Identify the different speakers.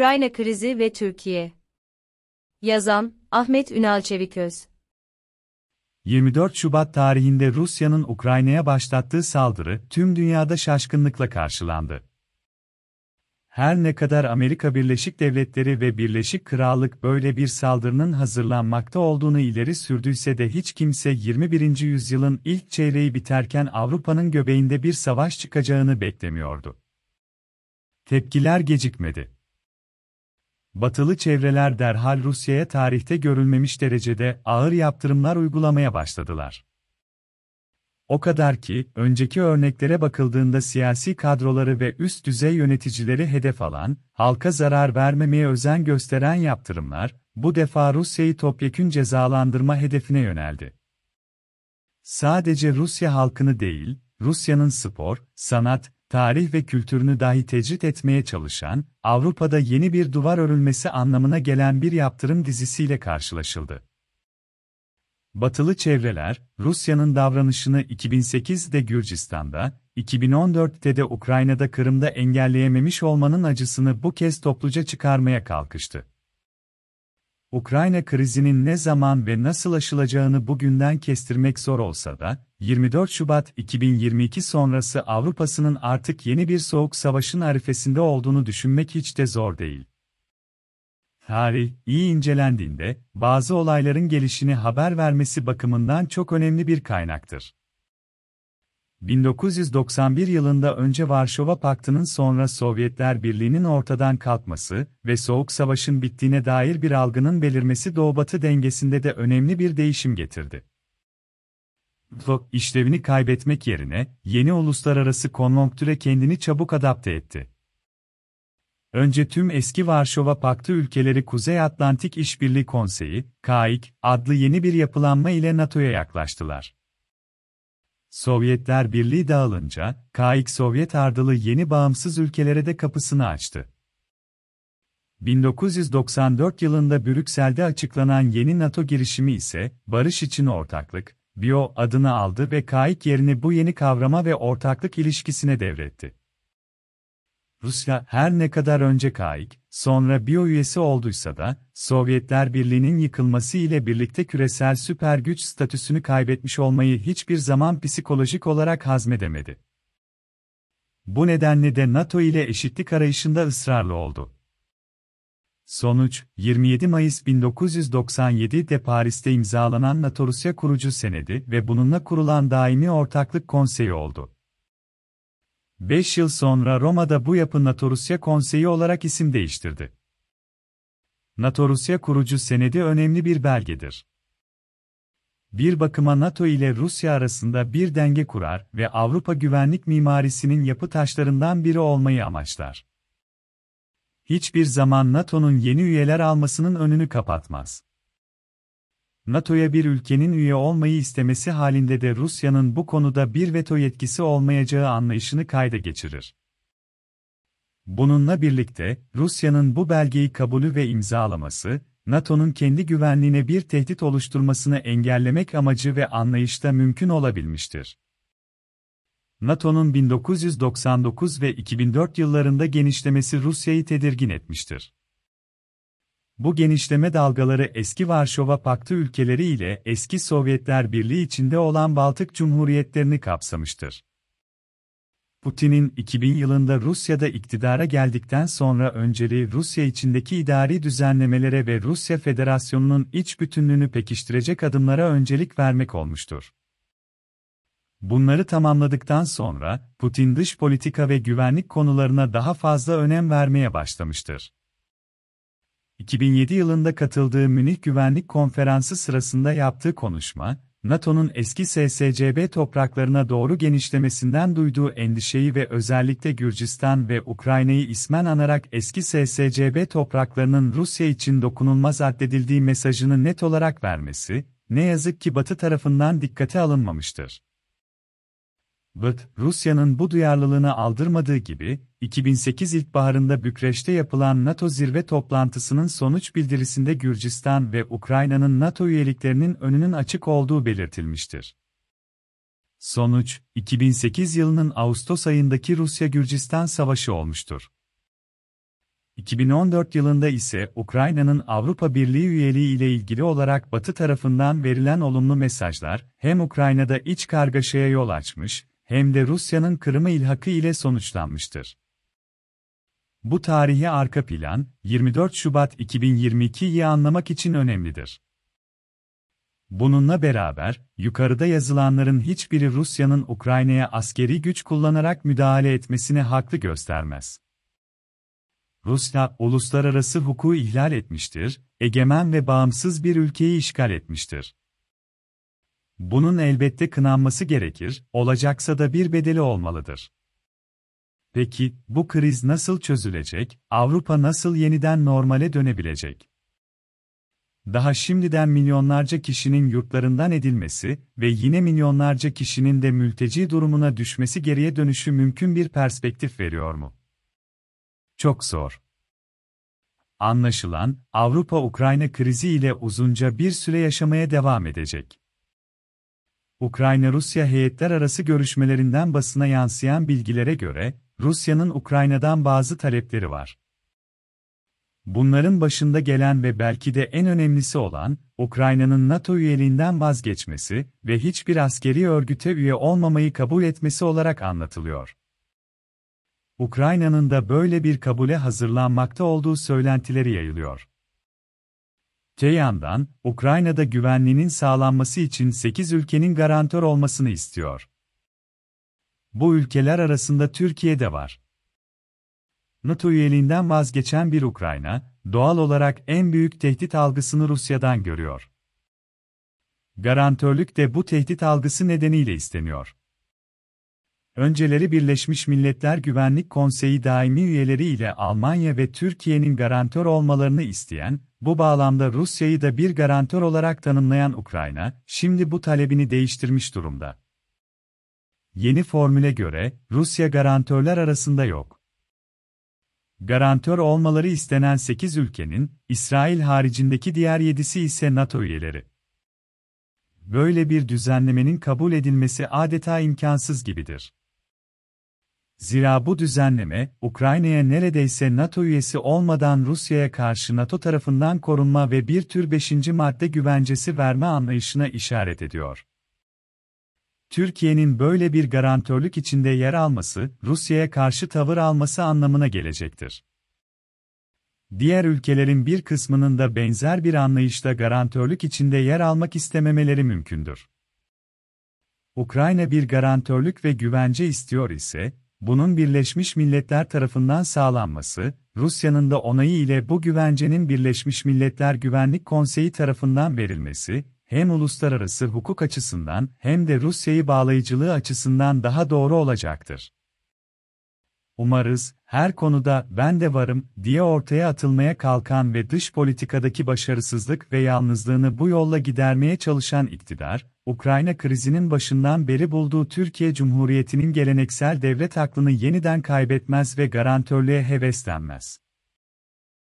Speaker 1: Ukrayna krizi ve Türkiye. Yazan Ahmet Ünal Çeviköz.
Speaker 2: 24 Şubat tarihinde Rusya'nın Ukrayna'ya başlattığı saldırı tüm dünyada şaşkınlıkla karşılandı. Her ne kadar Amerika Birleşik Devletleri ve Birleşik Krallık böyle bir saldırının hazırlanmakta olduğunu ileri sürdüyse de hiç kimse 21. yüzyılın ilk çeyreği biterken Avrupa'nın göbeğinde bir savaş çıkacağını beklemiyordu. Tepkiler gecikmedi. Batılı çevreler derhal Rusya'ya tarihte görülmemiş derecede ağır yaptırımlar uygulamaya başladılar. O kadar ki, önceki örneklere bakıldığında siyasi kadroları ve üst düzey yöneticileri hedef alan, halka zarar vermemeye özen gösteren yaptırımlar, bu defa Rusya'yı topyekün cezalandırma hedefine yöneldi. Sadece Rusya halkını değil, Rusya'nın spor, sanat, tarih ve kültürünü dahi tecrit etmeye çalışan, Avrupa'da yeni bir duvar örülmesi anlamına gelen bir yaptırım dizisiyle karşılaşıldı. Batılı çevreler, Rusya'nın davranışını 2008'de Gürcistan'da, 2014'te de Ukrayna'da Kırım'da engelleyememiş olmanın acısını bu kez topluca çıkarmaya kalkıştı. Ukrayna krizinin ne zaman ve nasıl aşılacağını bugünden kestirmek zor olsa da, 24 Şubat 2022 sonrası Avrupa'sının artık yeni bir soğuk savaşın arifesinde olduğunu düşünmek hiç de zor değil. Tarih, iyi incelendiğinde, bazı olayların gelişini haber vermesi bakımından çok önemli bir kaynaktır. 1991 yılında önce Varşova Paktı'nın sonra Sovyetler Birliği'nin ortadan kalkması ve Soğuk Savaş'ın bittiğine dair bir algının belirmesi Doğu-Batı dengesinde de önemli bir değişim getirdi. NATO, işlevini kaybetmek yerine, yeni uluslararası konjonktüre kendini çabuk adapte etti. Önce tüm eski Varşova Paktı ülkeleri Kuzey Atlantik İşbirliği Konseyi, KAIK, adlı yeni bir yapılanma ile NATO'ya yaklaştılar. Sovyetler Birliği dağılınca, KAIK Sovyet ardılı yeni bağımsız ülkelere de kapısını açtı. 1994 yılında Brüksel'de açıklanan yeni NATO girişimi ise, Barış için Ortaklık, BIO adını aldı ve KAIK yerini bu yeni kavrama ve ortaklık ilişkisine devretti. Rusya her ne kadar önce KAIK, sonra BIO üyesi olduysa da, Sovyetler Birliği'nin yıkılması ile birlikte küresel süper güç statüsünü kaybetmiş olmayı hiçbir zaman psikolojik olarak hazmedemedi. Bu nedenle de NATO ile eşitlik arayışında ısrarlı oldu. Sonuç, 27 Mayıs 1997'de Paris'te imzalanan NATO-Rusya kurucu senedi ve bununla kurulan Daimi Ortaklık Konseyi oldu. 5 yıl sonra Roma'da bu yapı NATO-Rusya Konseyi olarak isim değiştirdi. NATO-Rusya kurucu senedi önemli bir belgedir. Bir bakıma NATO ile Rusya arasında bir denge kurar ve Avrupa güvenlik mimarisinin yapı taşlarından biri olmayı amaçlar. Hiçbir zaman NATO'nun yeni üyeler almasının önünü kapatmaz. NATO'ya bir ülkenin üye olmayı istemesi halinde de Rusya'nın bu konuda bir veto yetkisi olmayacağı anlayışını kayda geçirir. Bununla birlikte, Rusya'nın bu belgeyi kabulü ve imzalaması, NATO'nun kendi güvenliğine bir tehdit oluşturmasını engellemek amacı ve anlayışta mümkün olabilmiştir. NATO'nun 1999 ve 2004 yıllarında genişlemesi Rusya'yı tedirgin etmiştir. Bu genişleme dalgaları eski Varşova Paktı ülkeleri ile eski Sovyetler Birliği içinde olan Baltık Cumhuriyetlerini kapsamıştır. Putin'in 2000 yılında Rusya'da iktidara geldikten sonra önceliği Rusya içindeki idari düzenlemelere ve Rusya Federasyonu'nun iç bütünlüğünü pekiştirecek adımlara öncelik vermek olmuştur. Bunları tamamladıktan sonra, Putin dış politika ve güvenlik konularına daha fazla önem vermeye başlamıştır. 2007 yılında katıldığı Münih Güvenlik Konferansı sırasında yaptığı konuşma, NATO'nun eski SSCB topraklarına doğru genişlemesinden duyduğu endişeyi ve özellikle Gürcistan ve Ukrayna'yı ismen anarak eski SSCB topraklarının Rusya için dokunulmaz addedildiği mesajını net olarak vermesi, ne yazık ki Batı tarafından dikkate alınmamıştır. BıT, Rusya'nın bu duyarlılığını aldırmadığı gibi, 2008 ilkbaharında Bükreş'te yapılan NATO zirve toplantısının sonuç bildirisinde Gürcistan ve Ukrayna'nın NATO üyeliklerinin önünün açık olduğu belirtilmiştir. Sonuç, 2008 yılının Ağustos ayındaki Rusya-Gürcistan savaşı olmuştur. 2014 yılında ise Ukrayna'nın Avrupa Birliği üyeliği ile ilgili olarak Batı tarafından verilen olumlu mesajlar, hem Ukrayna'da iç kargaşaya yol açmış, hem de Rusya'nın Kırım'ı ilhakı ile sonuçlanmıştır. Bu tarihi arka plan, 24 Şubat 2022'yi anlamak için önemlidir. Bununla beraber, yukarıda yazılanların hiçbiri Rusya'nın Ukrayna'ya askeri güç kullanarak müdahale etmesini haklı göstermez. Rusya, uluslararası hukuku ihlal etmiştir, egemen ve bağımsız bir ülkeyi işgal etmiştir. Bunun elbette kınanması gerekir, olacaksa da bir bedeli olmalıdır. Peki, bu kriz nasıl çözülecek, Avrupa nasıl yeniden normale dönebilecek? Daha şimdiden milyonlarca kişinin yurtlarından edilmesi ve yine milyonlarca kişinin de mülteci durumuna düşmesi geriye dönüşü mümkün bir perspektif veriyor mu? Çok zor. Anlaşılan, Avrupa-Ukrayna krizi ile uzunca bir süre yaşamaya devam edecek. Ukrayna-Rusya heyetler arası görüşmelerinden basına yansıyan bilgilere göre, Rusya'nın Ukrayna'dan bazı talepleri var. Bunların başında gelen ve belki de en önemlisi olan, Ukrayna'nın NATO üyeliğinden vazgeçmesi ve hiçbir askeri örgüte üye olmamayı kabul etmesi olarak anlatılıyor. Ukrayna'nın da böyle bir kabule hazırlanmakta olduğu söylentileri yayılıyor. Te yandan, Ukrayna'da güvenliğinin sağlanması için 8 ülkenin garantör olmasını istiyor. Bu ülkeler arasında Türkiye de var. NATO üyeliğinden vazgeçen bir Ukrayna, doğal olarak en büyük tehdit algısını Rusya'dan görüyor. Garantörlük de bu tehdit algısı nedeniyle isteniyor. Önceleri Birleşmiş Milletler Güvenlik Konseyi daimi üyeleri ile Almanya ve Türkiye'nin garantör olmalarını isteyen, bu bağlamda Rusya'yı da bir garantör olarak tanımlayan Ukrayna, şimdi bu talebini değiştirmiş durumda. Yeni formüle göre, Rusya garantörler arasında yok. Garantör olmaları istenen 8 ülkenin, İsrail haricindeki diğer 7'si ise NATO üyeleri. Böyle bir düzenlemenin kabul edilmesi adeta imkansız gibidir. Zira bu düzenleme, Ukrayna'ya neredeyse NATO üyesi olmadan Rusya'ya karşı NATO tarafından korunma ve bir tür 5. madde güvencesi verme anlayışına işaret ediyor. Türkiye'nin böyle bir garantörlük içinde yer alması, Rusya'ya karşı tavır alması anlamına gelecektir. Diğer ülkelerin bir kısmının da benzer bir anlayışla garantörlük içinde yer almak istememeleri mümkündür. Ukrayna bir garantörlük ve güvence istiyor ise, bunun Birleşmiş Milletler tarafından sağlanması, Rusya'nın da onayı ile bu güvencenin Birleşmiş Milletler Güvenlik Konseyi tarafından verilmesi, hem uluslararası hukuk açısından hem de Rusya'yı bağlayıcılığı açısından daha doğru olacaktır. Umarız, her konuda ben de varım diye ortaya atılmaya kalkan ve dış politikadaki başarısızlık ve yalnızlığını bu yolla gidermeye çalışan iktidar, Ukrayna krizinin başından beri bulduğu Türkiye Cumhuriyeti'nin geleneksel devlet aklını yeniden kaybetmez ve garantörlüğe heveslenmez.